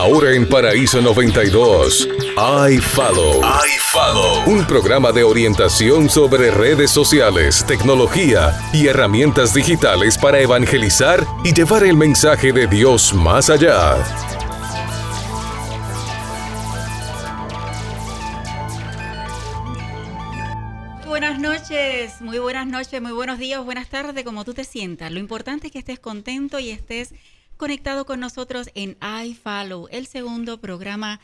Ahora en Paraíso 92, iFollow. iFollow. Un programa de orientación sobre redes sociales, tecnología y herramientas digitales para evangelizar y llevar el mensaje de Dios más allá. Buenas noches, muy buenas noches, muy buenos días, buenas tardes, como tú te sientas. Lo importante es que estés contento y estés conectado con nosotros en iFollow, el segundo programa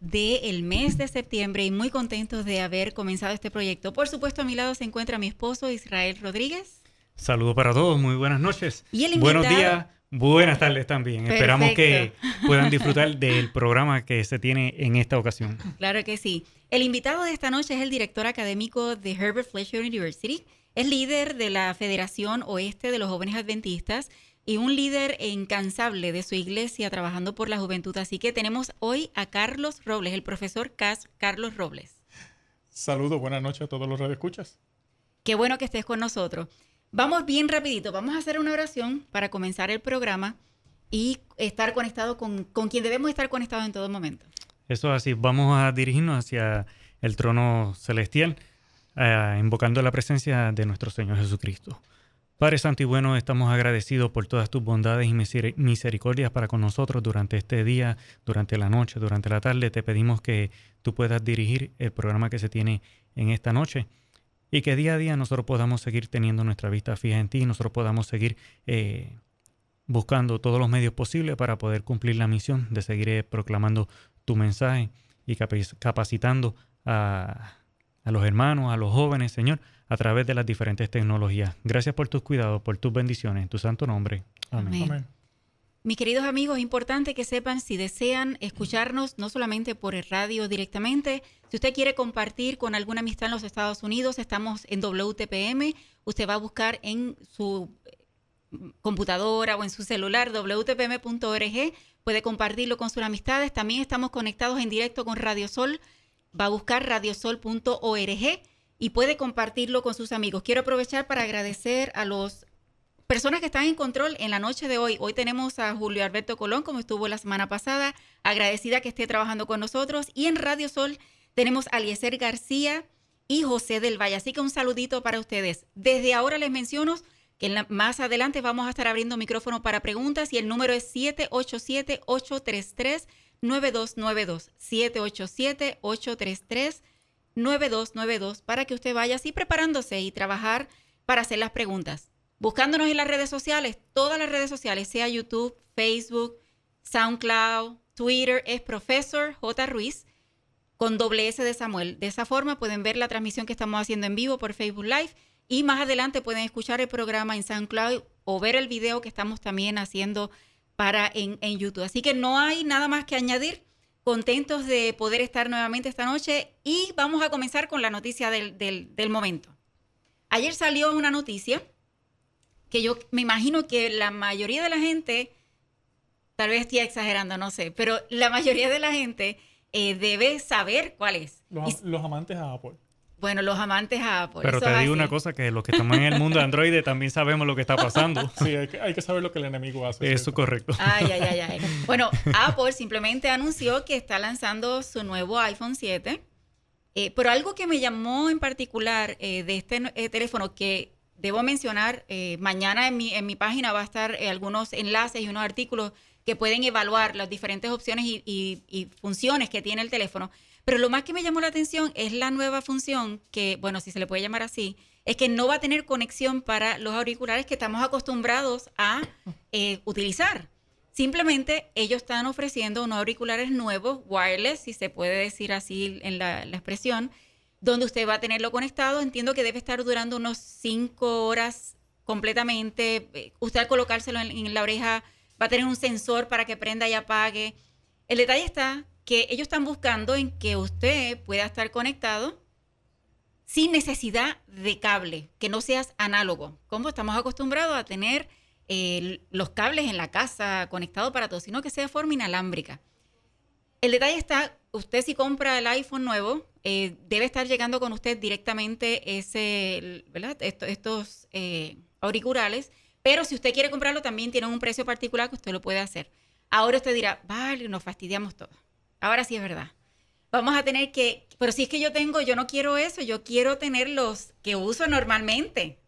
del mes de septiembre y muy contentos de haber comenzado este proyecto. Por supuesto, a mi lado se encuentra mi esposo Israel Rodríguez. Saludos para todos, muy buenas noches. Y el Buenos días, buenas tardes también. Esperamos que puedan disfrutar del programa que se tiene en esta ocasión. Claro que sí. El invitado de esta noche es el director académico de Herbert Fletcher University. Es líder de la Federación Oeste de los Jóvenes Adventistas y un líder incansable de su iglesia trabajando por la juventud. Así que tenemos hoy a Carlos Robles, el profesor Carlos Robles. Saludos, buenas noches a todos los radioescuchas. Qué bueno que estés con nosotros. Vamos bien rapidito, vamos a hacer una oración para comenzar el programa y estar conectado con, con quien debemos estar conectados en todo momento. Eso es así, vamos a dirigirnos hacia el trono celestial, eh, invocando la presencia de nuestro Señor Jesucristo. Padre Santo y bueno, estamos agradecidos por todas tus bondades y misericordias para con nosotros durante este día, durante la noche, durante la tarde. Te pedimos que tú puedas dirigir el programa que se tiene en esta noche y que día a día nosotros podamos seguir teniendo nuestra vista fija en ti, nosotros podamos seguir eh, buscando todos los medios posibles para poder cumplir la misión de seguir eh, proclamando tu mensaje y capacitando a los hermanos, a los jóvenes, Señor, a través de las diferentes tecnologías. Gracias por tus cuidados, por tus bendiciones, en tu santo nombre. Amén. Mis queridos amigos, es importante que sepan si desean escucharnos, no solamente por el radio directamente, si usted quiere compartir con alguna amistad en los Estados Unidos, estamos en WTPM, usted va a buscar en su computadora o en su celular wtpm.org, puede compartirlo con sus amistades, también estamos conectados en directo con Radio Sol, va a buscar radiosol.org y puede compartirlo con sus amigos. Quiero aprovechar para agradecer a las personas que están en control en la noche de hoy. Hoy tenemos a Julio Alberto Colón, como estuvo la semana pasada, agradecida que esté trabajando con nosotros. Y en Radio Sol tenemos a Eliezer García y José del Valle. Así que un saludito para ustedes. Desde ahora les menciono que más adelante vamos a estar abriendo micrófono para preguntas y el número es 787-833-9292. 787-833. 9292 para que usted vaya así preparándose y trabajar para hacer las preguntas. Buscándonos en las redes sociales, todas las redes sociales, sea YouTube, Facebook, SoundCloud, Twitter, es Profesor J. Ruiz con doble S de Samuel. De esa forma pueden ver la transmisión que estamos haciendo en vivo por Facebook Live y más adelante pueden escuchar el programa en SoundCloud o ver el video que estamos también haciendo para en, en YouTube. Así que no hay nada más que añadir contentos de poder estar nuevamente esta noche y vamos a comenzar con la noticia del, momento. Ayer salió una noticia que yo me imagino que la mayoría de la gente, tal vez estoy exagerando, no sé, pero la mayoría de la gente eh, debe saber cuál es. los amantes a Apple. Bueno, los amantes a Apple. Pero te digo una cosa, que los que estamos en el mundo de Android también sabemos lo que está pasando. Sí, hay que, saber lo que el enemigo hace. Eso es correcto. Ay, ay, ay, ay. Bueno, Apple simplemente anunció que está lanzando su nuevo iPhone 7. Eh, pero algo que me llamó en particular eh, de este eh, teléfono que debo mencionar, mañana en mi, en mi página va a estar algunos enlaces y unos artículos que pueden evaluar las diferentes opciones y funciones que tiene el teléfono. Pero lo más que me llamó la atención es la nueva función que, bueno, si se le puede llamar así, es que no va a tener conexión para los auriculares que estamos acostumbrados a eh, utilizar. Simplemente ellos están ofreciendo unos auriculares nuevos, wireless, si se puede decir así en la, expresión, donde usted va a tenerlo conectado. Entiendo que debe estar durando unos cinco horas completamente. Eh, usted al colocárselo en la oreja va a tener un sensor para que prenda y apague. El detalle está que ellos están buscando en que usted pueda estar conectado sin necesidad de cable, que no seas análogo, como estamos acostumbrados a tener eh, los cables en la casa conectados para todo, sino que sea de forma inalámbrica. El detalle está, usted si compra el iPhone nuevo, eh, debe estar llegando con usted directamente ese, estos eh, auriculares, pero si usted quiere comprarlo también tiene un precio particular que usted lo puede hacer. Ahora usted dirá, vale, nos fastidiamos todos. Ahora sí es verdad. Vamos a tener que, pero si es que yo tengo, yo no quiero eso, yo quiero tener los que uso normalmente.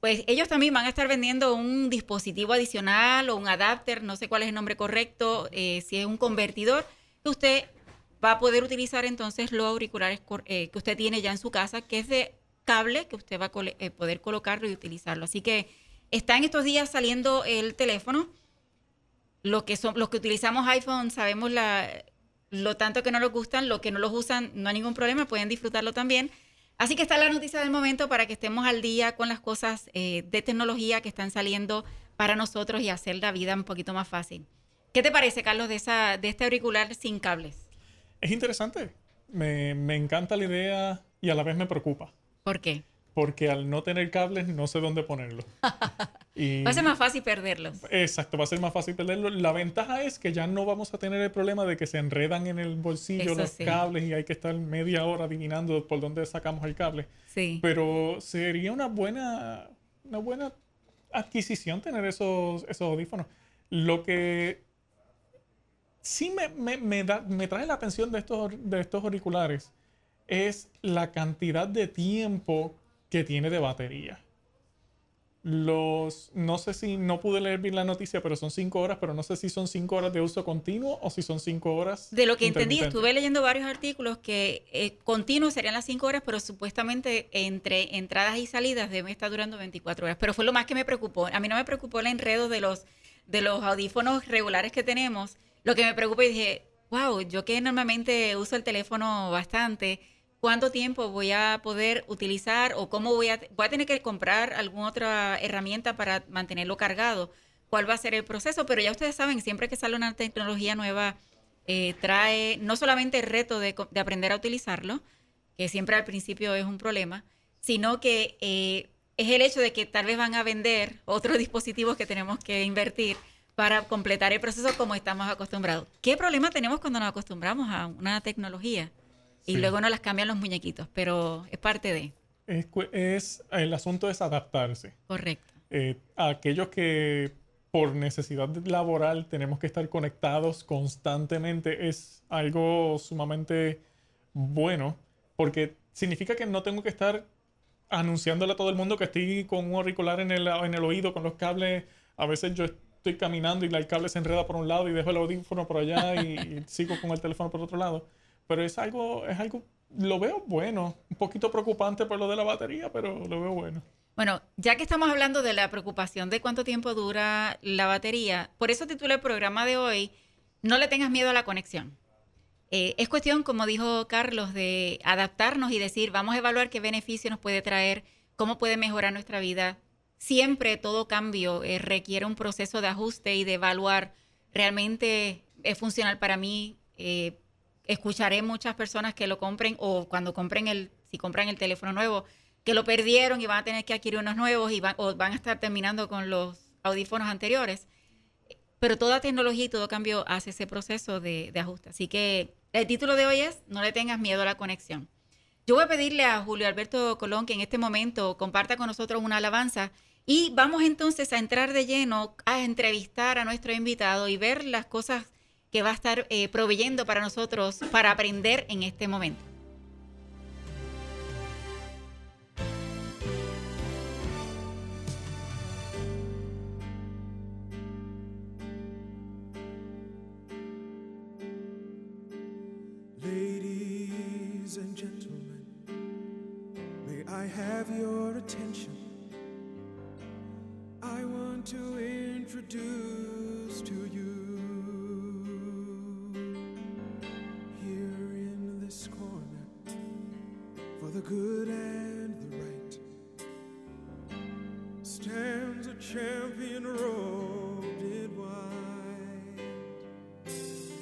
Pues ellos también van a estar vendiendo un dispositivo adicional o un adapter, no sé cuál es el nombre correcto, eh, si es un convertidor, que usted va a poder utilizar entonces los auriculares eh, que usted tiene ya en su casa, que es de cable, que usted va a eh, poder colocarlo y utilizarlo. Así que está en estos días saliendo el teléfono. Lo que son, los que utilizamos iPhone sabemos la, lo tanto que no nos gustan, lo que no los usan, no hay ningún problema, pueden disfrutarlo también. Así que está la noticia del momento para que estemos al día con las cosas eh, de tecnología que están saliendo para nosotros y hacer la vida un poquito más fácil. ¿Qué te parece, Carlos, de, esa, de este auricular sin cables? Es interesante. Me, me encanta la idea y a la vez me preocupa. ¿Por qué? Porque al no tener cables no sé dónde ponerlo. va a ser más fácil perderlos. Exacto, va a ser más fácil perderlos. La ventaja es que ya no vamos a tener el problema de que se enredan en el bolsillo los cables y hay que estar media hora adivinando por dónde sacamos el cable. Sí. Pero sería una buena, una buena adquisición tener esos, esos audífonos. Lo que sí me, me, me, da, me trae la atención de estos, de estos auriculares es la cantidad de tiempo que tiene de batería. Los, no sé si, no pude leer bien la noticia, pero son cinco horas, pero no sé si son cinco horas de uso continuo o si son cinco horas. De lo que entendí, estuve leyendo varios artículos que eh, continuo serían las cinco horas, pero supuestamente entre entradas y salidas debe estar durando 24 horas. Pero fue lo más que me preocupó. A mí no me preocupó el enredo de los, de los audífonos regulares que tenemos. Lo que me preocupó y dije, wow, yo que normalmente uso el teléfono bastante, cuánto tiempo voy a poder utilizar o cómo voy a, voy a tener que comprar alguna otra herramienta para mantenerlo cargado, cuál va a ser el proceso, pero ya ustedes saben, siempre que sale una tecnología nueva, eh, trae no solamente el reto de, aprender a utilizarlo, que siempre al principio es un problema, sino que eh, es el hecho de que tal vez van a vender otros dispositivos que tenemos que invertir para completar el proceso como estamos acostumbrados. ¿Qué problema tenemos cuando nos acostumbramos a una tecnología? Y luego no las cambian los muñequitos, pero es parte de. Es, el asunto es adaptarse. Correcto. Eh, aquellos que por necesidad laboral tenemos que estar conectados constantemente es algo sumamente bueno porque significa que no tengo que estar anunciándole a todo el mundo que estoy con un auricular en el, en el oído, con los cables. A veces yo estoy caminando y el cable se enreda por un lado y dejo el audífono por allá y sigo con el teléfono por otro lado. Pero es algo, es algo, lo veo bueno. Un poquito preocupante por lo de la batería, pero lo veo bueno. Bueno, ya que estamos hablando de la preocupación de cuánto tiempo dura la batería, por eso titulé el programa de hoy, No le tengas miedo a la conexión. Eh, es cuestión, como dijo Carlos, de adaptarnos y decir, vamos a evaluar qué beneficio nos puede traer, cómo puede mejorar nuestra vida. Siempre todo cambio eh, requiere un proceso de ajuste y de evaluar realmente es funcional para mí, eh, escucharé muchas personas que lo compren o cuando compren el, si compran el teléfono nuevo, que lo perdieron y van a tener que adquirir unos nuevos y van, o van a estar terminando con los audífonos anteriores. Pero toda tecnología y todo cambio hace ese proceso de, de ajuste. Así que el título de hoy es No le tengas miedo a la conexión. Yo voy a pedirle a Julio Alberto Colón que en este momento comparta con nosotros una alabanza y vamos entonces a entrar de lleno a entrevistar a nuestro invitado y ver las cosas que va a estar eh, proveyendo para nosotros para aprender en este momento. Ladies and gentlemen, may I have your attention? I want to introduce to you the good and the right stands a champion robed in white.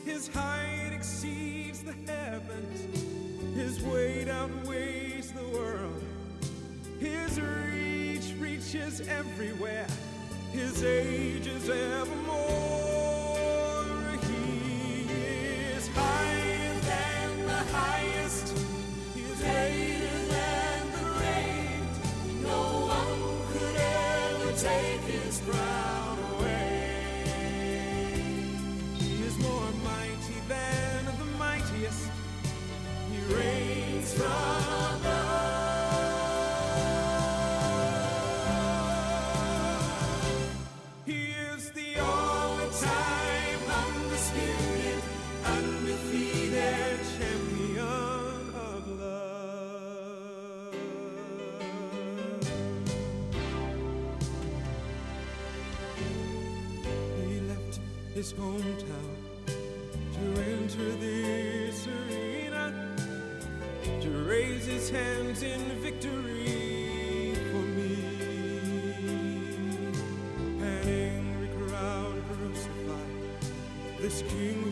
His height exceeds the heavens, his weight outweighs the world. His reach reaches everywhere, his age is evermore. His hometown to enter this arena to raise his hands in victory for me. An angry crowd crucified this king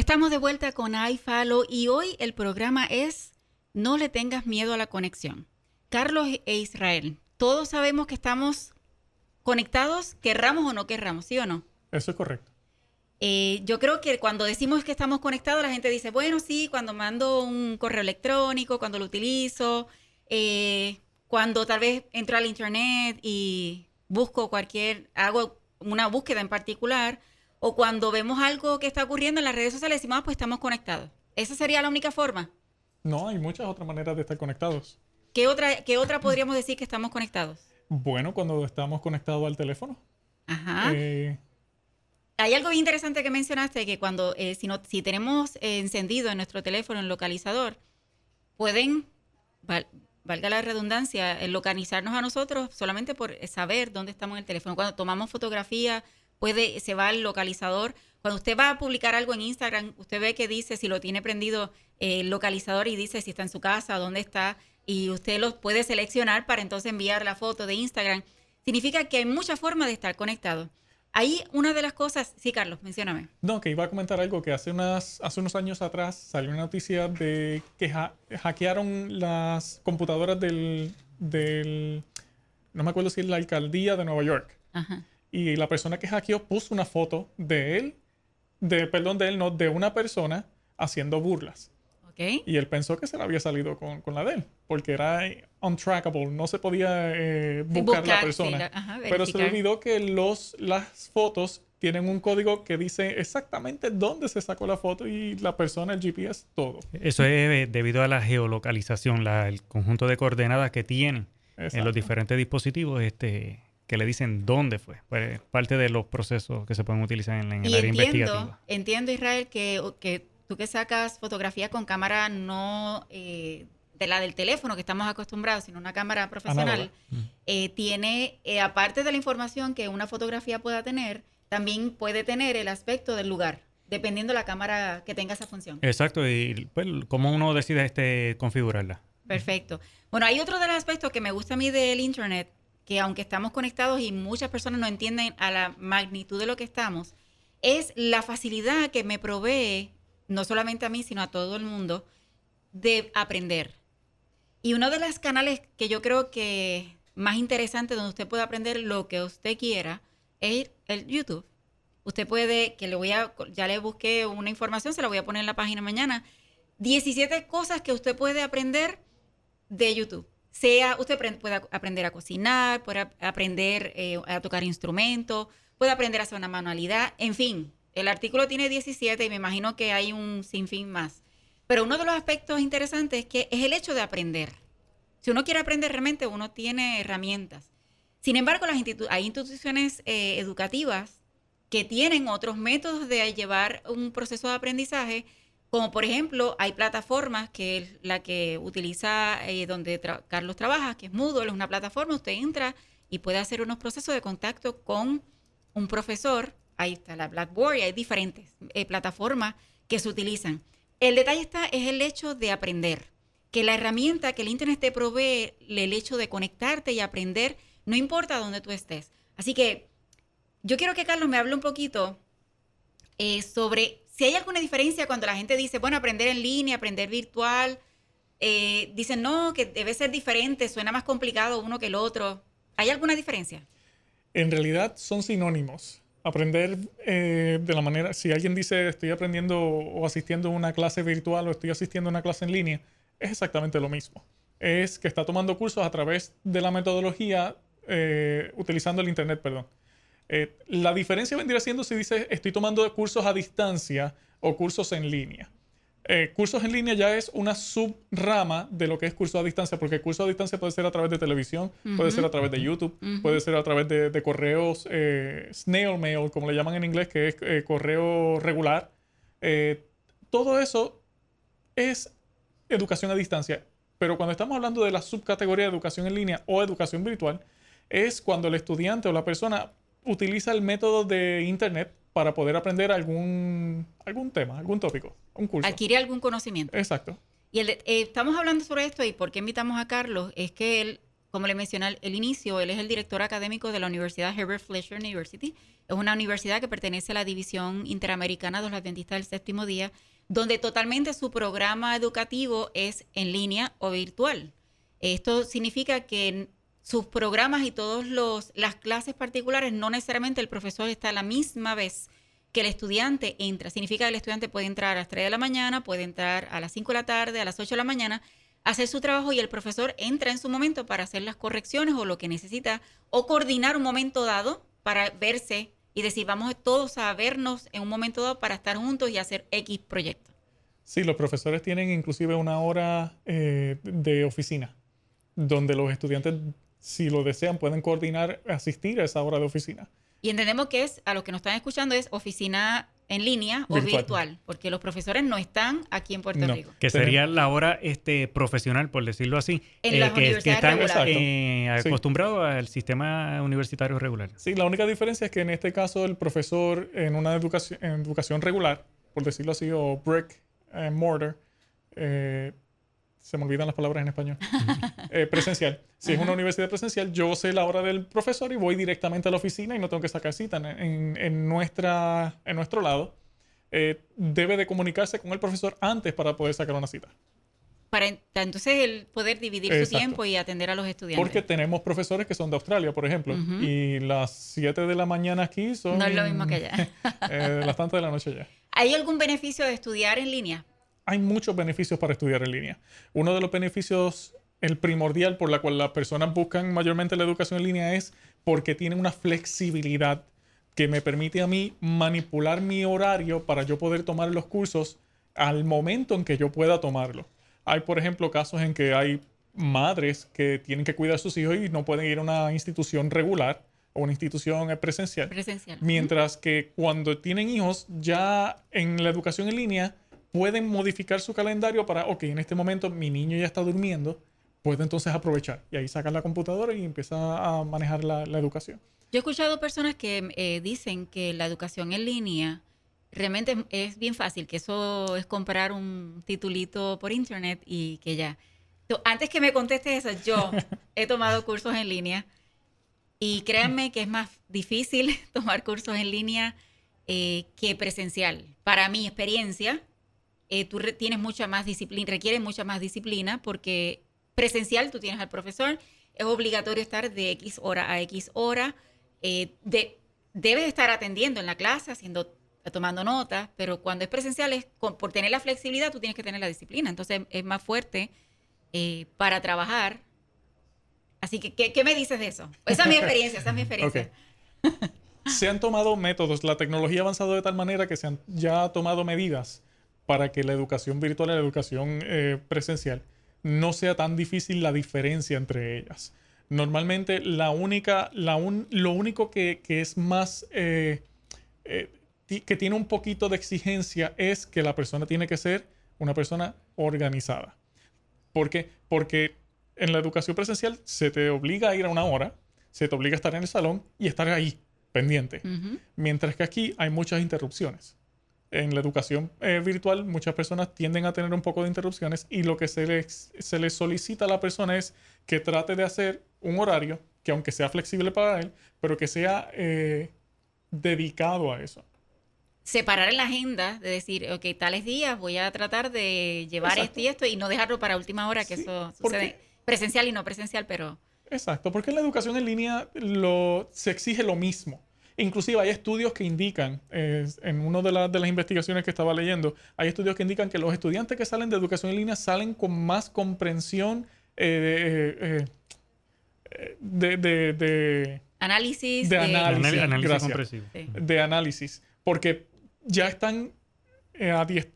Estamos de vuelta con iFollow y hoy el programa es No le tengas miedo a la conexión. Carlos e Israel, todos sabemos que estamos conectados, querramos o no querramos, ¿sí o no? Eso es correcto. Eh, yo creo que cuando decimos que estamos conectados, la gente dice, bueno, sí, cuando mando un correo electrónico, cuando lo utilizo, eh, cuando tal vez entro al internet y busco cualquier, hago una búsqueda en particular, o cuando vemos algo que está ocurriendo en las redes sociales, decimos, ah, pues estamos conectados. ¿Esa sería la única forma? No, hay muchas otras maneras de estar conectados. ¿Qué otra, qué otra podríamos decir que estamos conectados? Bueno, cuando estamos conectados al teléfono. Ajá. eh, Hay algo bien interesante que mencionaste, que cuando, eh, si, no, si tenemos eh, encendido en nuestro teléfono el localizador, pueden, val- valga la redundancia, localizarnos a nosotros solamente por saber dónde estamos en el teléfono. Cuando tomamos fotografía, puede, se va al localizador. Cuando usted va a publicar algo en Instagram, usted ve que dice, si lo tiene prendido eh, el localizador y dice si está en su casa, dónde está, y usted lo puede seleccionar para entonces enviar la foto de Instagram. Significa que hay muchas formas de estar conectado. Ahí una de las cosas, sí, Carlos, mencióname. No, que iba a comentar algo que hace, unas, hace unos años atrás salió una noticia de que ha- hackearon las computadoras del, del, no me acuerdo si es la alcaldía de Nueva York. Ajá. Y la persona que hackeó puso una foto de él, de, perdón, de él, no, de una persona haciendo burlas. ¿Ok? Y él pensó que se le había salido con, con la de él, porque era untrackable, no se podía eh, buscar, la persona. sí, la- ajá, Pero se le olvidó que los, las fotos tienen un código que dice exactamente dónde se sacó la foto y la persona, el GPS, todo. Eso es eh, debido a la geolocalización, la- el conjunto de coordenadas que tienen en Exacto. los diferentes dispositivos este, que le dicen dónde fue. Pues, parte de los procesos que se pueden utilizar en, en el Y área entiendo, investigativa. entiendo, Israel, que, que tú que sacas fotografía con cámara no eh, de la del teléfono que estamos acostumbrados, sino una cámara profesional, Análoga. eh, tiene, eh, aparte de la información que una fotografía pueda tener, también puede tener el aspecto del lugar, dependiendo de la cámara que tenga esa función. Exacto, y pues, cómo uno decide este, configurarla. Perfecto. Bueno, hay otro de los aspectos que me gusta a mí del Internet, que aunque estamos conectados y muchas personas no entienden a la magnitud de lo que estamos, es la facilidad que me provee, no solamente a mí, sino a todo el mundo, de aprender. Y uno de los canales que yo creo que más interesante donde usted puede aprender lo que usted quiera es el YouTube. usted puede, que le voy a, ya le busqué una información, se la voy a poner en la página mañana, 17 cosas que usted puede aprender de YouTube. Sea, usted puede aprender a cocinar, puede aprender eh, a tocar instrumentos, puede aprender a hacer una manualidad, en fin, el artículo tiene 17 y me imagino que hay un sinfín más. Pero uno de los aspectos interesantes es que es el hecho de aprender. Si uno quiere aprender realmente, uno tiene herramientas. Sin embargo, las hay instituciones eh, educativas que tienen otros métodos de llevar un proceso de aprendizaje, como por ejemplo, hay plataformas que es la que utiliza eh, donde Carlos trabaja, que es Moodle, es una plataforma, usted entra y puede hacer unos procesos de contacto con un profesor, ahí está la Blackboard y hay diferentes eh, plataformas que se utilizan. El detalle está, es el hecho de aprender, que la herramienta que el Internet te provee, el hecho de conectarte y aprender, no importa dónde tú estés. Así que yo quiero que Carlos me hable un poquito eh, sobre si hay alguna diferencia cuando la gente dice, bueno, aprender en línea, aprender virtual. Eh, dicen, no, que debe ser diferente, suena más complicado uno que el otro. ¿Hay alguna diferencia? En realidad son sinónimos. Aprender eh, de la manera, si alguien dice estoy aprendiendo o asistiendo a una clase virtual o estoy asistiendo a una clase en línea, es exactamente lo mismo. Es que está tomando cursos a través de la metodología utilizando el Internet, perdón. Eh, la diferencia vendría siendo si dices estoy tomando cursos a distancia o cursos en línea. Eh, cursos en línea ya es una subrama de lo que es curso a distancia, porque curso a distancia puede ser a través de televisión, puede ser a través de YouTube, puede ser a través de, correos eh, snail mail, como le llaman en inglés, que es correo regular. todo eso es educación a distancia. Pero cuando estamos hablando de la subcategoría de educación en línea o educación virtual, es cuando el estudiante o la persona utiliza el método de Internet para poder aprender algún, algún tema, algún tópico, un curso. Adquirir algún conocimiento. Exacto. Y eh, estamos hablando sobre esto y por qué invitamos a Carlos es que él, como le mencioné al inicio, él es el director académico de la Universidad Herbert Fletcher University. Es una universidad que pertenece a la División Interamericana de los Adventistas del Séptimo Día, donde totalmente su programa educativo es en línea o virtual. Esto significa que sus programas y todas las clases particulares, no necesariamente el profesor está a la misma vez que el estudiante entra. Significa que el estudiante puede entrar a las 3 de la mañana, puede entrar a las 5 de la tarde, a las 8 de la mañana, hacer su trabajo y el profesor entra en su momento para hacer las correcciones o lo que necesita o coordinar un momento dado para verse y decir, vamos todos a vernos en un momento dado para estar juntos y hacer X proyecto. Sí, los profesores tienen inclusive una hora eh, de oficina donde los estudiantes si lo desean, pueden coordinar, asistir a esa hora de oficina. Y entendemos que es, a los que nos están escuchando, es oficina en línea o virtual, porque los profesores no están aquí en Puerto Rico. Que sería la hora este, profesional, por decirlo así. En las que, están eh, acostumbrados al sistema universitario regular. Sí, la única diferencia es que en este caso el profesor en una educación, en educación regular, por decirlo así, o brick and mortar, eh, se me olvidan las palabras en español, eh, presencial. Si es una universidad presencial, yo sé la hora del profesor y voy directamente a la oficina y no tengo que sacar cita. En, nuestra, en nuestro lado, eh, debe de comunicarse con el profesor antes para poder sacar una cita. Para entonces el poder dividir su tiempo y atender a los estudiantes. Porque tenemos profesores que son de Australia, por ejemplo, y las 7 de la mañana aquí son... No es lo mismo que allá. eh, las tantas de la noche allá. ¿Hay algún beneficio de estudiar en línea? Hay muchos beneficios para estudiar en línea. Uno de los beneficios, el primordial por la cual las personas buscan mayormente la educación en línea es porque tiene una flexibilidad que me permite a mí manipular mi horario para yo poder tomar los cursos al momento en que yo pueda tomarlo. Hay, por ejemplo, casos en que hay madres que tienen que cuidar a sus hijos y no pueden ir a una institución regular o una institución presencial. Presencial. Mientras que cuando tienen hijos, ya en la educación en línea, pueden modificar su calendario para, ok, en este momento mi niño ya está durmiendo, puede entonces aprovechar. Y ahí sacan la computadora y empieza a manejar la, educación. Yo he escuchado personas que eh, dicen que la educación en línea realmente es bien fácil, que eso es comprar un titulito por internet y que ya. Antes que me contestes eso, yo he tomado cursos en línea y créanme que es más difícil tomar cursos en línea eh, que presencial. Para mi experiencia, eh, tú tienes mucha más disciplina, requiere mucha más disciplina porque presencial tú tienes al profesor, es obligatorio estar de X hora a X hora, eh, de debes estar atendiendo en la clase, haciendo, tomando notas, pero cuando es presencial, es con- por tener la flexibilidad, tú tienes que tener la disciplina. Entonces es más fuerte eh, para trabajar. Así que, ¿qué, qué me dices de eso? Esa es mi experiencia, esa es mi experiencia. se han tomado métodos, la tecnología ha avanzado de tal manera que se han ya tomado medidas para que la educación virtual y la educación eh, presencial no sea tan difícil la diferencia entre ellas. Normalmente la única, la un- lo único que, que es más, eh, eh, que tiene un poquito de exigencia es que la persona tiene que ser una persona organizada. ¿Por qué? Porque en la educación presencial se te obliga a ir a una hora, se te obliga a estar en el salón y estar ahí, pendiente. Mientras que aquí hay muchas interrupciones. En la educación eh, virtual muchas personas tienden a tener un poco de interrupciones y lo que se les, se les solicita a la persona es que trate de hacer un horario que aunque sea flexible para él, pero que sea eh, dedicado a eso. Separar en la agenda, de decir, ok, tales días voy a tratar de llevar Exacto. esto y esto y no dejarlo para última hora, que Sí, eso sucede presencial y no presencial, pero... Exacto, porque en la educación en línea lo, se exige lo mismo. Inclusive hay estudios que indican, eh, en una de, la- de las investigaciones que estaba leyendo, hay estudios que indican que los estudiantes que salen de educación en línea salen con más comprensión eh, eh, eh, de, de- de- Análisis De de, análisis. Análisis gracias. comprensivo. Sí. de análisis, porque ya están eh,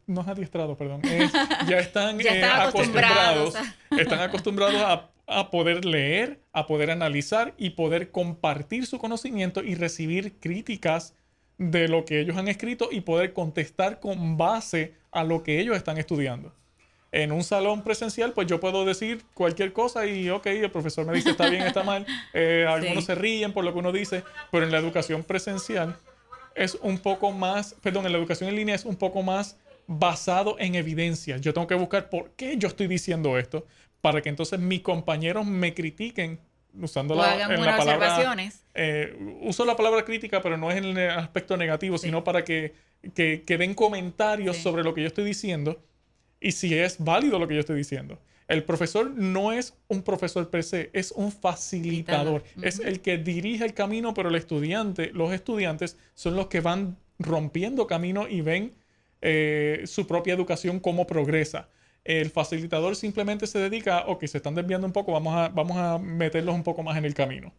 no es adiestrados, perdón, es- ya están, Ya eh, están acostumbrados están acostumbrados a, a poder leer, a poder analizar y poder compartir su conocimiento y recibir críticas de lo que ellos han escrito y poder contestar con base a lo que ellos están estudiando. En un salón presencial, pues yo puedo decir cualquier cosa y, ok, el profesor me dice está bien, está mal. Eh, algunos Sí. se ríen por lo que uno dice, pero en la educación presencial es un poco más, perdón, en la educación en línea es un poco más basado en evidencia. Yo tengo que buscar por qué yo estoy diciendo esto para que entonces mis compañeros me critiquen usando o la, hagan en la palabra observaciones. eh, uso la palabra crítica, pero no es en el aspecto negativo, Sí. sino para que, que, que den comentarios Sí. sobre lo que yo estoy diciendo y si es válido lo que yo estoy diciendo. El profesor no es un profesor per se, es un facilitador. Facilitador. Es el que dirige el camino, pero el estudiante, los estudiantes son los que van rompiendo camino y ven eh, su propia educación cómo progresa. El facilitador simplemente se dedica, ok, se están desviando un poco, vamos a, vamos a meterlos un poco más en el camino.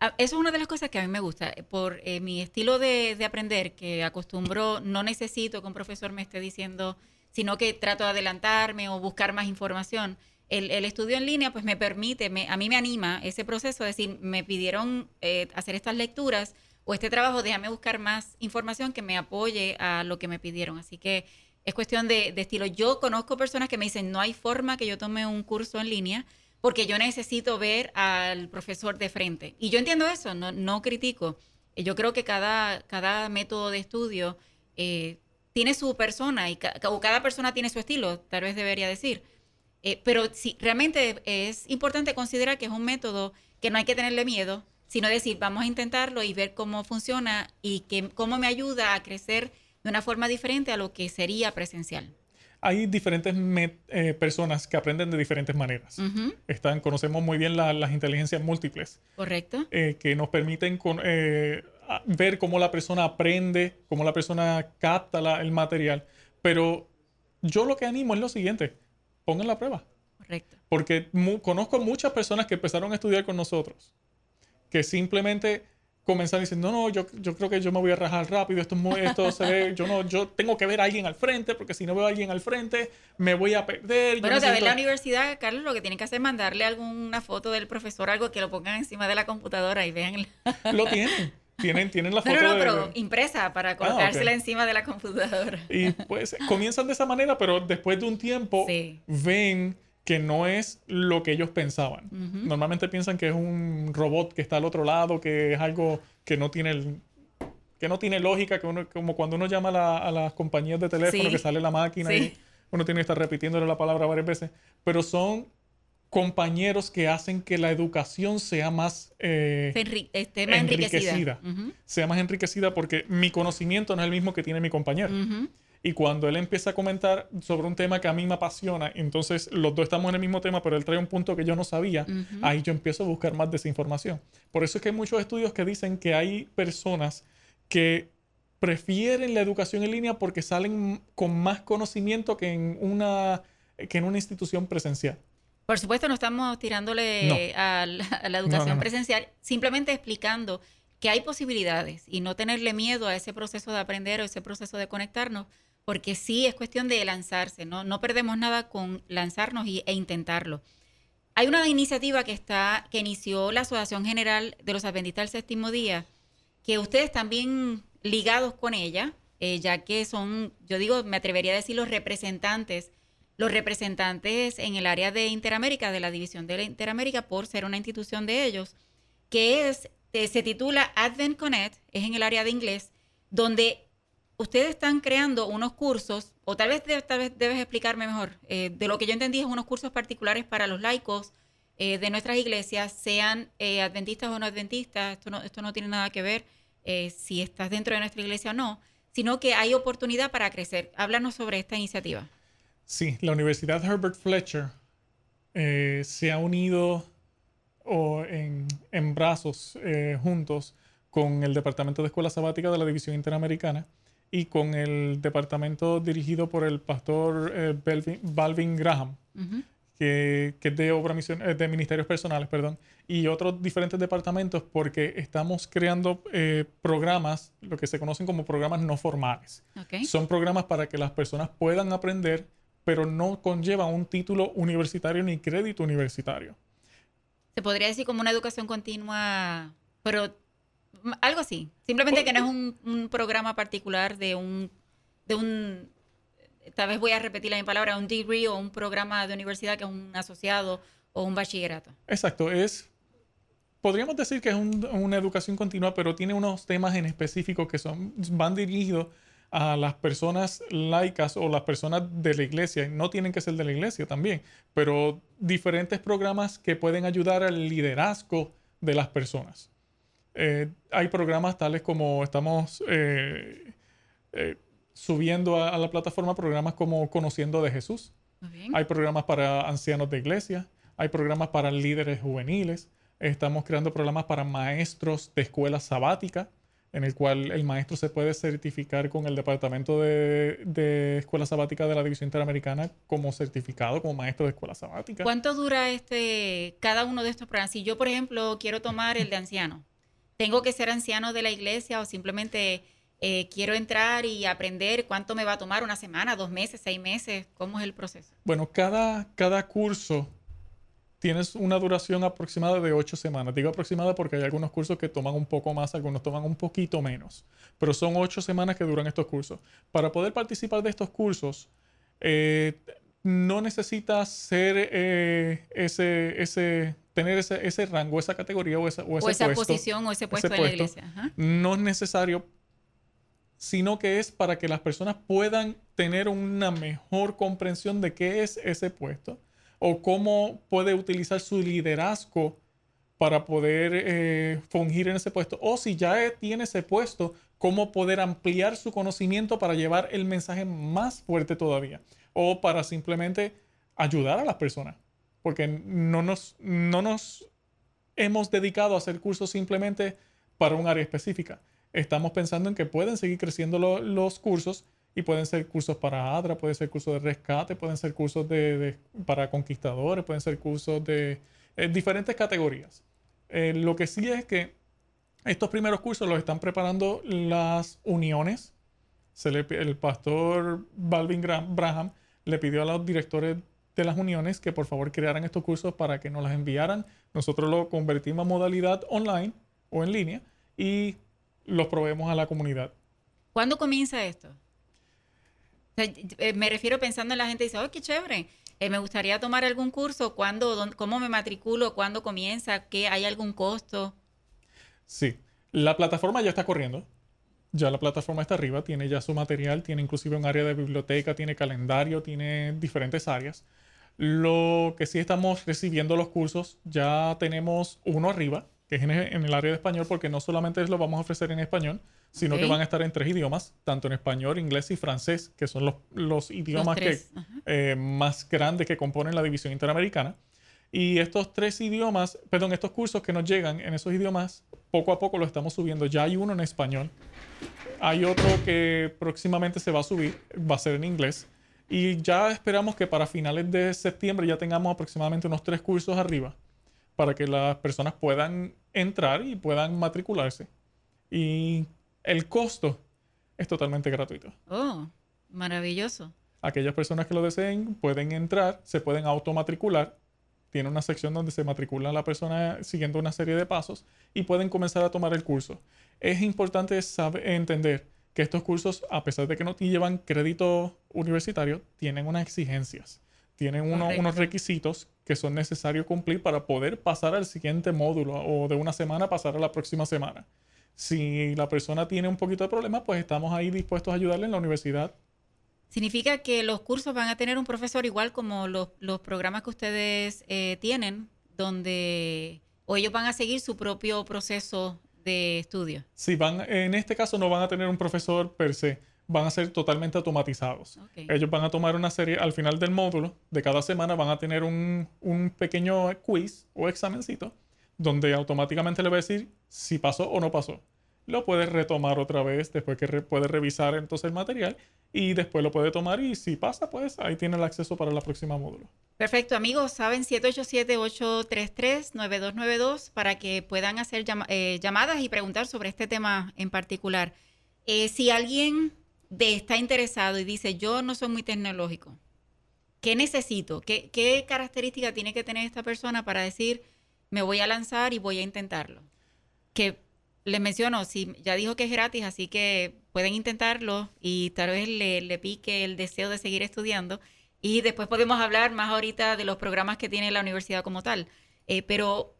Ah, Eso es una de las cosas que a mí me gusta. Por eh, mi estilo de, de aprender, que acostumbro, no necesito que un profesor me esté diciendo, sino que trato de adelantarme o buscar más información. El, el estudio en línea, pues me permite, a mí me anima ese proceso, es decir, me pidieron eh, hacer estas lecturas o este trabajo, déjame buscar más información que me apoye a lo que me pidieron. Así que es cuestión de, estilo. Yo conozco personas que me dicen, no hay forma que yo tome un curso en línea porque yo necesito ver al profesor de frente. Y yo entiendo eso, no, no critico. Eh, Yo creo que cada, cada método de estudio eh, tiene su persona y o cada persona tiene su estilo, tal vez debería decir. Eh, pero sí, realmente es importante considerar que es un método que no hay que tenerle miedo, sino decir, vamos a intentarlo y ver cómo funciona y que, cómo me ayuda a crecer de una forma diferente a lo que sería presencial. Hay diferentes eh, personas que aprenden de diferentes maneras. Están, conocemos muy bien la- las inteligencias múltiples Correcto. eh, que nos permiten con- eh, ver cómo la persona aprende, cómo la persona capta la- el material. Pero yo lo que animo es lo siguiente, pongan la prueba. Correcto. Porque mu- conozco muchas personas que empezaron a estudiar con nosotros, que simplemente comenzaron diciendo, no, no, yo, yo creo que yo me voy a rajar rápido, esto, es muy- esto se ve, yo no, yo tengo que ver a alguien al frente, porque si no veo a alguien al frente, me voy a perder. Bueno, de ver necesito-". la universidad, Carlos, lo que tiene que hacer es mandarle alguna foto del profesor, algo que lo pongan encima de la computadora y vean. Lo tienen, tienen, tienen la foto no, no, de- pero impresa para colocársela ok. encima de la computadora. Y pues comienzan de esa manera, pero después de un tiempo Sí. ven que no es lo que ellos pensaban. Ujú. Normalmente piensan que es un robot que está al otro lado, que es algo que no tiene el- que no tiene lógica, que uno, como cuando uno llama a, la- a las compañías de teléfono, Sí. que sale la máquina Sí. y uno tiene que estar repitiéndole la palabra varias veces. Pero son compañeros que hacen que la educación sea más, eh, enri- esté más enriquecida. enriquecida. Ujú, sea más enriquecida porque mi conocimiento no es el mismo que tiene mi compañero. ujú. Y cuando él empieza a comentar sobre un tema que a mí me apasiona, entonces los dos estamos en el mismo tema, pero él trae un punto que yo no sabía, ahí yo empiezo a buscar más de esa información. Por eso es que hay muchos estudios que dicen que hay personas que prefieren la educación en línea porque salen con más conocimiento que en una, que en una institución presencial. Por supuesto, no estamos tirándole a, la, a, la, educación No, no, no. presencial, simplemente explicando que hay posibilidades y no tenerle miedo a ese proceso de aprender o ese proceso de conectarnos, porque sí es cuestión de lanzarse, no, no perdemos nada con lanzarnos y, e intentarlo. Hay una iniciativa que está, que inició la Asociación General de los Adventistas del Séptimo Día, que ustedes también ligados con ella, eh, ya que son, yo digo, me atrevería a decir los representantes, los representantes en el área de Interamérica, de la división de la Interamérica, por ser una institución de ellos, que es, se titula Advent Connect, es en el área de inglés, donde ustedes están creando unos cursos, o tal vez, tal vez debes explicarme mejor, eh, de lo que yo entendí es unos cursos particulares para los laicos eh, de nuestras iglesias, sean eh, adventistas o no adventistas, esto no, esto no tiene nada que ver eh, si estás dentro de nuestra iglesia o no, sino que hay oportunidad para crecer. Háblanos sobre esta iniciativa. Sí, la Universidad Herbert Fletcher eh, se ha unido o en, en brazos eh, juntos con el Departamento de Escuela Sabática de la División Interamericana y con el departamento dirigido por el pastor eh, Belvin- Balvin Graham, Ujú. que, que es de obra misión, eh, de ministerios personales, perdón, y otros diferentes departamentos porque estamos creando eh, programas, lo que se conocen como programas no formales. Ok. Son programas para que las personas puedan aprender, pero no conllevan un título universitario ni crédito universitario. Se podría decir como una educación continua, pero algo así. Simplemente que no es un, un programa particular de un, de un, tal vez voy a repetir la misma palabra, un degree o un programa de universidad que es un asociado o un bachillerato. Exacto, es, podríamos decir que es un- una educación continua, pero tiene unos temas en específico que son, van dirigidos a las personas laicas o las personas de la iglesia, no tienen que ser de la iglesia también, pero diferentes programas que pueden ayudar al liderazgo de las personas. Eh, hay programas tales como estamos eh, eh, subiendo a, a la plataforma programas como Conociendo de Jesús, hay programas para ancianos de iglesia, hay programas para líderes juveniles, estamos creando programas para maestros de escuela sabática, en el cual el maestro se puede certificar con el departamento de, de escuela sabática de la División Interamericana como certificado como maestro de escuela sabática. ¿Cuánto dura este cada uno de estos programas? Si yo, por ejemplo, quiero tomar el de anciano, ¿tengo que ser anciano de la iglesia o simplemente eh, quiero entrar y aprender cuánto me va a tomar? ¿Una semana, dos meses, seis meses? ¿Cómo es el proceso? Bueno, cada, cada curso tienes una duración aproximada de ocho semanas. Digo aproximada porque hay algunos cursos que toman un poco más, algunos toman un poquito menos. Pero son ocho semanas que duran estos cursos. Para poder participar de estos cursos, eh, no necesitas ser eh, ese, ese, tener ese, ese rango, esa categoría o, esa, o ese o esa puesto. posición o ese puesto en la puesto. iglesia. Ajá. no es necesario, sino que es para que las personas puedan tener una mejor comprensión de qué es ese puesto o cómo puede utilizar su liderazgo para poder eh, fungir en ese puesto. O si ya eh, tiene ese puesto, cómo poder ampliar su conocimiento para llevar el mensaje más fuerte todavía. O para simplemente ayudar a las personas. Porque no nos, no nos hemos dedicado a hacer cursos simplemente para un área específica. Estamos pensando en que pueden seguir creciendo lo- los cursos y pueden ser cursos para ADRA, pueden ser cursos de rescate, pueden ser cursos de, para conquistadores, pueden ser cursos de eh, diferentes categorías. Eh, lo que sí es que estos primeros cursos los están preparando las uniones. El pastor Balvin Braham le pidió a los directores de las uniones que por favor crearan estos cursos para que nos las enviaran. Nosotros lo convertimos a modalidad online o en línea y los proveemos a la comunidad. ¿Cuándo comienza esto? Eh, me refiero pensando en la gente dice, oh, qué chévere, eh, me gustaría tomar algún curso, ¿cuándo, cómo me matriculo, cuándo comienza, qué, hay algún costo? Sí, la plataforma ya está corriendo. Ya la plataforma está arriba, tiene ya su material, tiene inclusive un área de biblioteca, tiene calendario, tiene diferentes áreas. Lo que sí estamos recibiendo los cursos, ya tenemos uno arriba, que es en el, área de español, porque no solamente lo vamos a ofrecer en español, sino que Ok. van a estar en tres idiomas, tanto en español, inglés y francés, que son los, los idiomas que, tres, ajá. eh, más grandes que componen la división interamericana. Y estos tres idiomas, perdón, estos cursos que nos llegan en esos idiomas, poco a poco lo estamos subiendo. Ya hay uno en español, hay otro que próximamente se va a subir, va a ser en inglés. Y ya esperamos que para finales de septiembre ya tengamos aproximadamente unos tres cursos arriba para que las personas puedan entrar y puedan matricularse. Y el costo es totalmente gratuito. Oh, maravilloso. Aquellas personas que lo deseen pueden entrar, se pueden automatricular. Tiene una sección donde se matricula la persona siguiendo una serie de pasos y pueden comenzar a tomar el curso. Es importante saber, entender que estos cursos, a pesar de que no llevan crédito universitario, tienen unas exigencias, tienen uno- unos requisitos que son necesarios cumplir para poder pasar al siguiente módulo o de una semana pasar a la próxima semana. Si la persona tiene un poquito de problema, pues estamos ahí dispuestos a ayudarle en la universidad Significa que los cursos van a tener un profesor igual como los, los programas que ustedes eh, tienen, donde o ellos van a seguir su propio proceso de estudio. Sí, van, en este caso no van a tener un profesor per se, van a ser totalmente automatizados. Ellos van a tomar una serie, al final del módulo de cada semana van a tener un, un pequeño quiz o examencito donde automáticamente le va a decir si pasó o no pasó. Lo puede retomar otra vez después que re- puede revisar entonces el material y después lo puede tomar y si pasa pues ahí tiene el acceso para la próxima módulo. Perfecto, amigos, saben 787-833-9292 para que puedan hacer llama- eh, llamadas y preguntar sobre este tema en particular. Eh, si alguien de, está interesado y dice, yo no soy muy tecnológico, ¿qué necesito? ¿Qué, ¿Qué característica tiene que tener esta persona para decir, me voy a lanzar y voy a intentarlo? Que les menciono, si ya dijo que es gratis, así que pueden intentarlo y tal vez le, le pique el deseo de seguir estudiando. Y después podemos hablar más ahorita de los programas que tiene la universidad como tal. Eh, pero,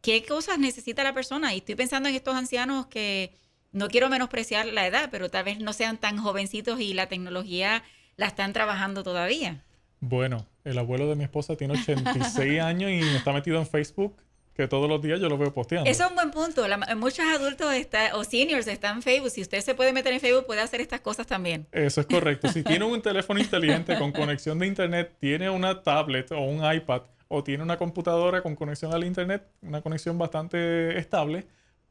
¿qué cosas necesita la persona? Y estoy pensando en estos ancianos que no quiero menospreciar la edad, pero tal vez no sean tan jovencitos y la tecnología la están trabajando todavía. Bueno, el abuelo de mi esposa tiene 86 años y está metido en Facebook que todos los días yo lo veo posteando. Eso es un buen punto. La- muchos adultos está, o seniors están en Facebook. Si usted se puede meter en Facebook, puede hacer estas cosas también. Eso es correcto. Si tiene un teléfono inteligente con conexión de internet, tiene una tablet o un iPad o tiene una computadora con conexión al internet, una conexión bastante estable,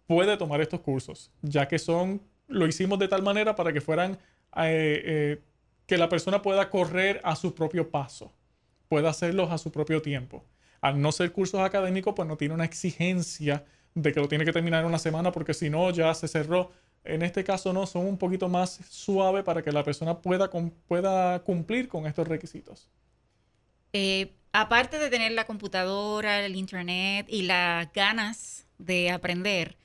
puede tomar estos cursos, ya que son, lo hicimos de tal manera para que fueran, eh, eh, que la persona pueda correr a su propio paso, pueda hacerlos a su propio tiempo. Al no ser cursos académicos, pues no tiene una exigencia de que lo tiene que terminar en una semana porque si no ya se cerró. En este caso no, son un poquito más suave para que la persona pueda, pueda cumplir con estos requisitos. Eh, aparte de tener la computadora, el internet y las ganas de aprender,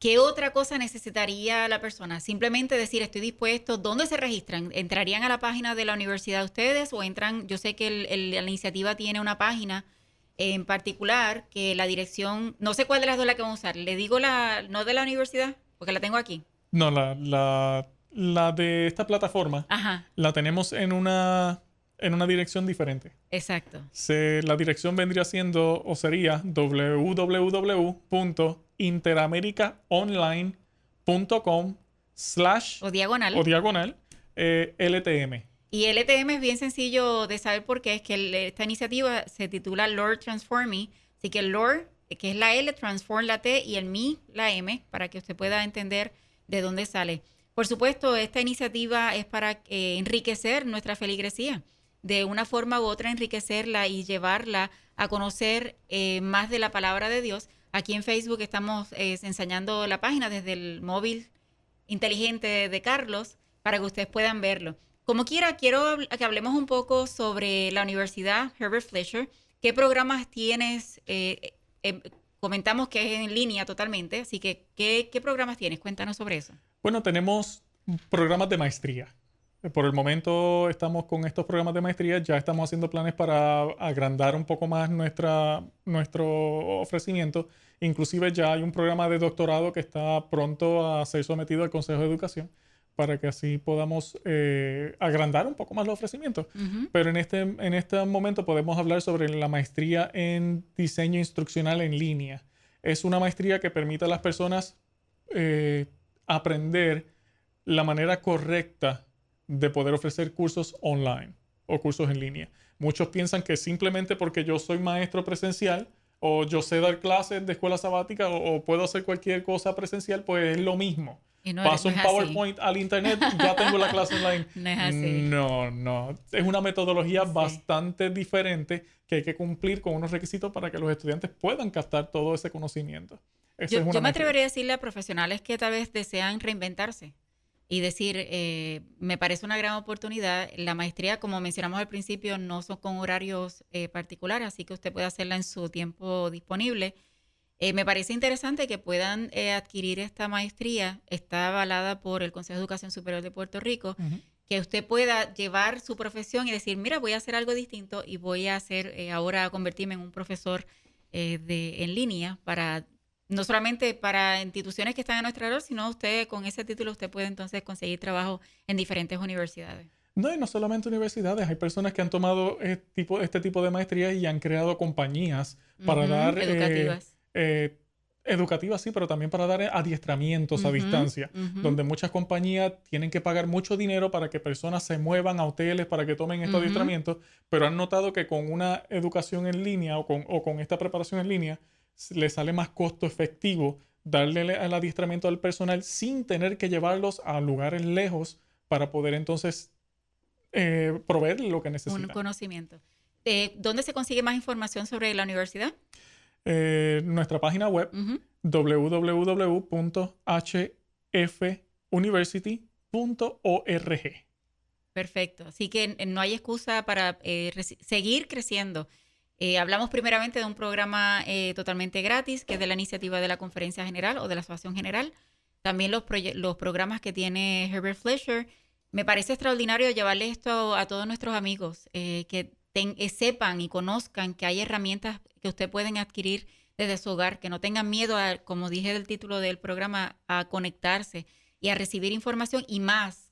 ¿qué otra cosa necesitaría la persona? Simplemente decir, estoy dispuesto. ¿Dónde se registran? ¿Entrarían a la página de la universidad ustedes o entran? Yo sé que el- el- la iniciativa tiene una página en particular que la dirección, no sé cuál de las dos la que vamos a usar. Le digo la, no de la universidad, porque la tengo aquí. No, la, la, la de esta plataforma Ajá, la tenemos en una, en una dirección diferente. exacto. Se- la dirección vendría siendo o sería www.interamericaonline.com slash O diagonal. o diagonal eh, LTM. Y el ETM es bien sencillo de saber por qué. Es que el- esta iniciativa se titula Lord Transform Me. Así que el Lord, que es la L, Transform la T y el Me, la M, para que usted pueda entender de dónde sale. Por supuesto, esta iniciativa es para eh, enriquecer nuestra feligresía. De una forma u otra, enriquecerla y llevarla a conocer eh, más de la palabra de Dios. Aquí en Facebook estamos eh, la página desde el móvil inteligente de Carlos para que ustedes puedan verlo. Como quiera, quiero que hablemos un poco sobre la Universidad Herbert Fletcher. ¿Qué programas tienes? Eh, eh, comentamos que es en línea totalmente, así que ¿qué, qué programas tienes? Cuéntanos sobre eso. Bueno, tenemos programas de maestría. Por el momento estamos con estos programas de maestría, ya estamos haciendo planes para agrandar un poco más nuestra, nuestro ofrecimiento. Inclusive ya hay un programa de doctorado que está pronto a ser sometido al Consejo de Educación para que así podamos eh, agrandar un poco más los ofrecimientos. Ujú. Pero en este, en este momento podemos hablar sobre la maestría en diseño instruccional en línea. Es una maestría que permite a las personas eh, aprender la manera correcta de poder ofrecer cursos online o cursos en línea. Muchos piensan que simplemente porque yo soy maestro presencial o yo sé dar clases de escuela sabática o, o puedo hacer cualquier cosa presencial, pues es lo mismo. Y no- Paso no un así. PowerPoint al internet y ya tengo la clase online. No es así. No, no. Es una metodología Sí. bastante diferente que hay que cumplir con unos requisitos para que los estudiantes puedan captar todo ese conocimiento. Esa Yo, es yo me atrevería a decirle a profesionales que tal vez desean reinventarse y decir, eh, me parece una gran oportunidad. La maestría, como mencionamos al principio, no son con horarios eh, particulares, así que usted puede hacerla en su tiempo disponible. Eh, me parece interesante que puedan eh, adquirir esta maestría. Está avalada por el Consejo de Educación Superior de Puerto Rico. Ujú. Que usted pueda llevar su profesión y decir, mira, voy a hacer algo distinto y voy a hacer ahora convertirme en un profesor de, en línea para no solamente para instituciones que están a nuestro alrededor, sino usted con ese título usted puede entonces conseguir trabajo en diferentes universidades. No, y no solamente universidades, hay personas que han tomado este tipo, este tipo de maestrías y han creado compañías para dar... eh, educativas. eh, educativas, sí, pero también para dar adiestramientos a distancia, donde muchas compañías tienen que pagar mucho dinero para que personas se muevan a hoteles para que tomen estos Ujú. adiestramientos, pero han notado que con una educación en línea o con, o con esta preparación en línea, le sale más costo efectivo darle el adiestramiento al personal sin tener que llevarlos a lugares lejos para poder entonces eh, proveer lo que un necesitan. conocimiento. Eh, ¿Dónde se consigue más información sobre la universidad? Eh, nuestra página web Ujú. www.hfuniversity.org. Perfecto. Así que no hay excusa para seguir creciendo. Eh, hablamos primeramente de un programa eh, totalmente gratis, que es de la iniciativa de la Conferencia General o de la Asociación General. También los, programas que tiene Herbert Fletcher. Me parece extraordinario llevarle esto a todos nuestros amigos, eh, que sepan y conozcan que hay herramientas que usted pueden adquirir desde su hogar, que no tengan miedo, a, como dije del título del programa, a conectarse y a recibir información y más.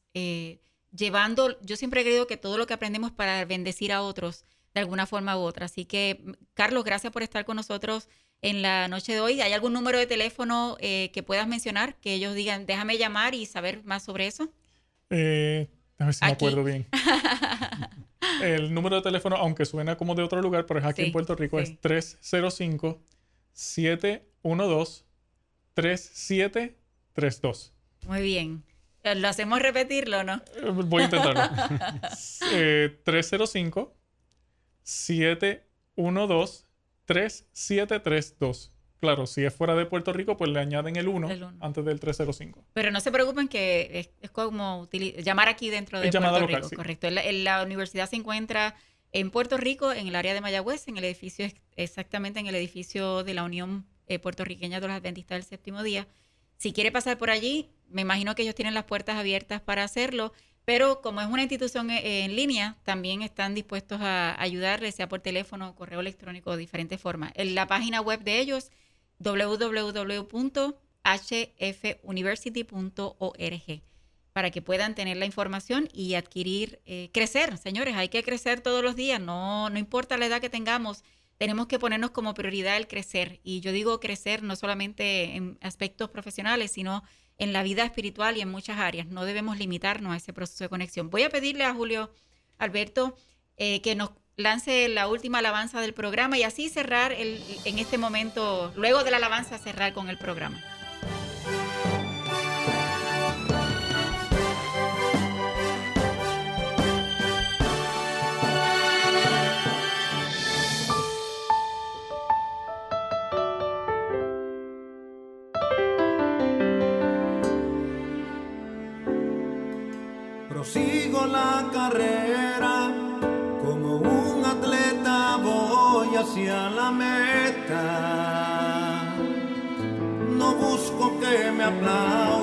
llevando, yo siempre he creído que todo lo que aprendemos para bendecir a otros de alguna forma u otra. Así que, m- Carlos, gracias por estar con nosotros en la noche de hoy. ¿Hay algún número de teléfono eh, que puedas mencionar? Que ellos digan, déjame llamar y saber más sobre eso. Eh, a ver si me acuerdo bien. El número de teléfono, aunque suena como de otro lugar, pero es aquí Sí, en Puerto Rico, sí. es 305-712-3732. Muy bien. Eh, ¿Lo hacemos repetirlo o no? Eh, Voy a intentarlo. Eh, 305-712-3732. Claro, si es fuera de Puerto Rico, pues le añaden el 1 El uno. antes del 305. Pero no se preocupen que es, es como llamar aquí dentro de Es Puerto local, Rico, sí. correcto. La, la universidad se encuentra en Puerto Rico, en el área de Mayagüez, en el edificio, ex- exactamente en el edificio de la Unión eh, Puertorriqueña de los Adventistas del Séptimo Día. Si quiere pasar por allí, me imagino que ellos tienen las puertas abiertas para hacerlo, pero como es una institución eh, en línea, también están dispuestos a ayudarle, sea por teléfono, correo electrónico, de diferentes formas. En la página web de ellos, www.hfuniversity.org para que puedan tener la información y adquirir, eh, crecer, señores, hay que crecer todos los días, no, no importa la edad que tengamos, tenemos que ponernos como prioridad el crecer. Y yo digo crecer no solamente en aspectos profesionales, sino en la vida espiritual y en muchas áreas. No debemos limitarnos a ese proceso de conexión. Voy a pedirle a Julio Alberto eh, que nos lance la última alabanza del programa y así cerrar el, en este momento, luego de la alabanza, cerrar con el programa. Carrera, como un atleta voy hacia la meta. No busco que me aplaudan,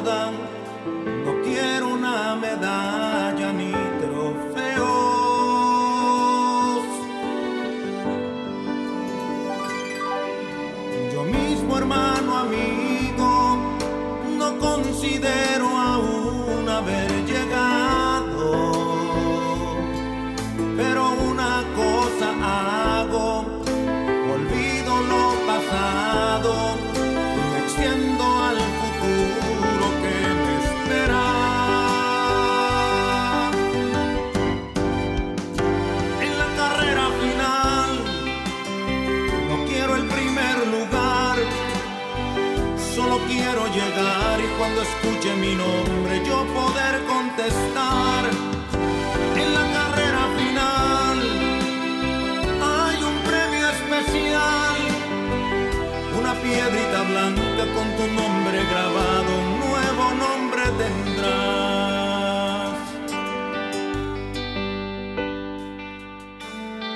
con tu nombre grabado, un nuevo nombre tendrás.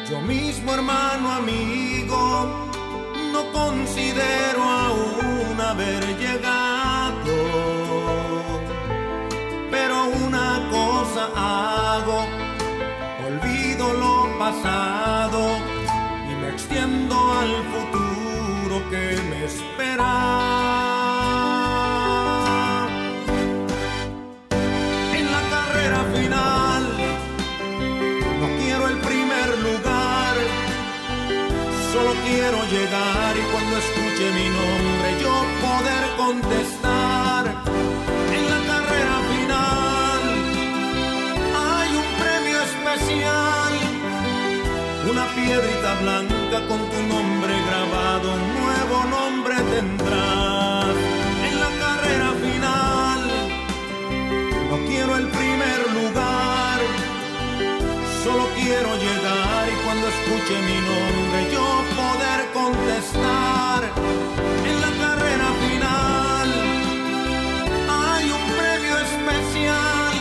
Yo mismo hermano amigo no considero aún haber llegado. Pero una cosa hago, olvido lo pasado y me extiendo al futuro que me espera. En la carrera final, no quiero el primer lugar. Solo quiero llegar y cuando escuche mi nombre yo poder contestar. En la carrera final hay un premio especial, una piedrita blanca con tu nombre grabado, quiero llegar y cuando escuche mi nombre yo poder contestar. En la carrera final hay un premio especial,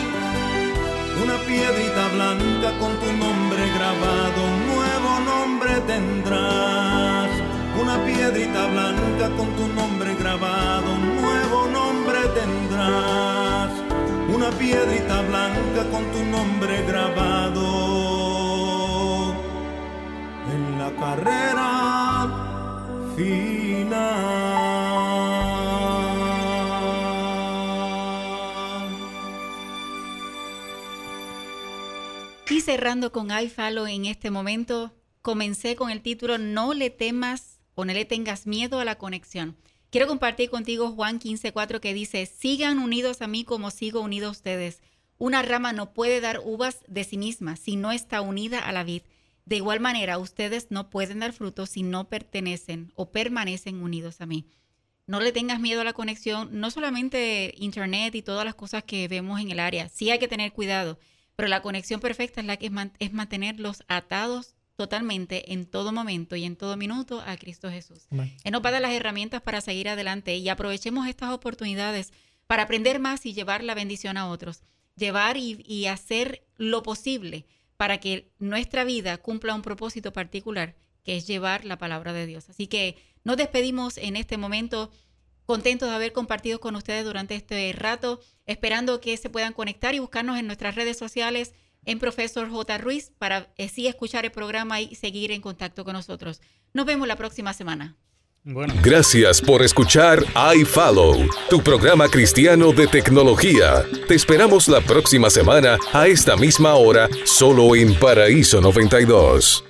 una piedrita blanca con tu nombre grabado, nuevo nombre tendrás. Una piedrita blanca con tu nombre grabado, nuevo nombre tendrás una piedrita blanca con tu nombre grabado carrera final. Y cerrando con iFollow en este momento, comencé con el título No le temas o no le tengas miedo a la conexión. Quiero compartir contigo Juan 15:4 que dice, sigan unidos a mí como sigo unido a ustedes. Una rama no puede dar uvas de sí misma si no está unida a la vid. De igual manera, ustedes no pueden dar frutos si no pertenecen o permanecen unidos a mí. No le tengas miedo a la conexión, no solamente internet y todas las cosas que vemos en el área. Sí hay que tener cuidado, pero la conexión perfecta es la que es, man- es mantenerlos atados totalmente en todo momento y en todo minuto a Cristo Jesús. Él nos va a dar las herramientas para seguir adelante y aprovechemos estas oportunidades para aprender más y llevar la bendición a otros. Llevar y, y hacer lo posible para que nuestra vida cumpla un propósito particular, que es llevar la palabra de Dios. Así que nos despedimos en este momento, contentos de haber compartido con ustedes durante este rato, esperando que se puedan conectar y buscarnos en nuestras redes sociales en Profesor J. Ruiz para así escuchar el programa y seguir en contacto con nosotros. Nos vemos la próxima semana. Gracias por escuchar iFollow, tu programa cristiano de tecnología. Te esperamos la próxima semana a esta misma hora, solo en Paraíso 92.